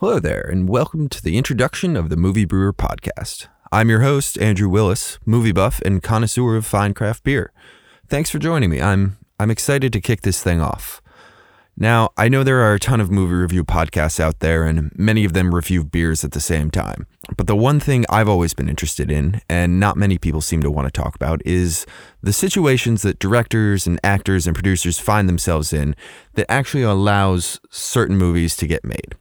Hello there, and welcome to the introduction of the Movie Brewer podcast. I'm your host, Andrew Willis, movie buff and connoisseur of fine craft beer. Thanks for joining me. I'm I'm excited to kick this thing off. Now, I know there are a ton of movie review podcasts out there, and many of them review beers at the same time. But the one thing I've always been interested in, and not many people seem to want to talk about, is the situations that directors and actors and producers find themselves in that actually allows certain movies to get made.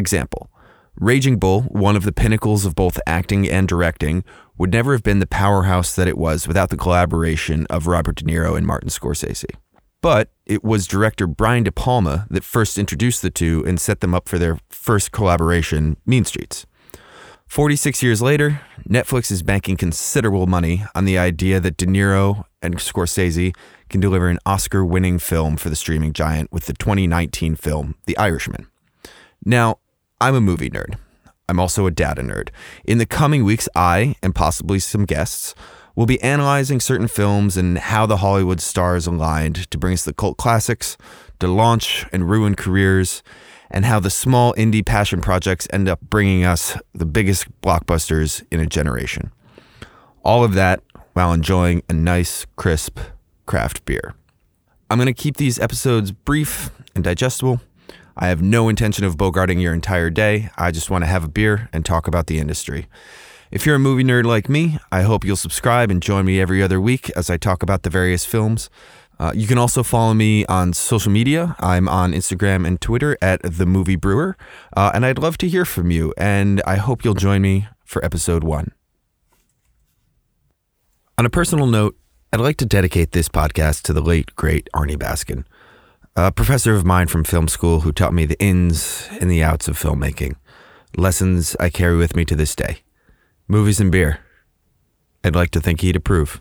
Example Raging Bull, one of the pinnacles of both acting and directing, would never have been the powerhouse that it was without the collaboration of Robert De Niro and Martin Scorsese. But it was director Brian De Palma that first introduced the two and set them up for their first collaboration, Mean Streets. 46 years later, Netflix is banking considerable money on the idea that De Niro and Scorsese can deliver an Oscar winning film for the streaming giant with the 2019 film, The Irishman. Now, I'm a movie nerd. I'm also a data nerd. In the coming weeks, I, and possibly some guests, will be analyzing certain films and how the Hollywood stars aligned to bring us the cult classics, to launch and ruin careers, and how the small indie passion projects end up bringing us the biggest blockbusters in a generation. All of that while enjoying a nice, crisp craft beer. I'm going to keep these episodes brief and digestible I have no intention of bogarting your entire day. I just want to have a beer and talk about the industry. If you're a movie nerd like me, I hope you'll subscribe and join me every other week as I talk about the various films. Uh, you can also follow me on social media. I'm on Instagram and Twitter at The Movie Brewer. Uh, and I'd love to hear from you. And I hope you'll join me for episode one. On a personal note, I'd like to dedicate this podcast to the late, great Arnie Baskin a professor of mine from film school who taught me the ins and the outs of filmmaking, lessons I carry with me to this day. Movies and beer. I'd like to think he'd approve.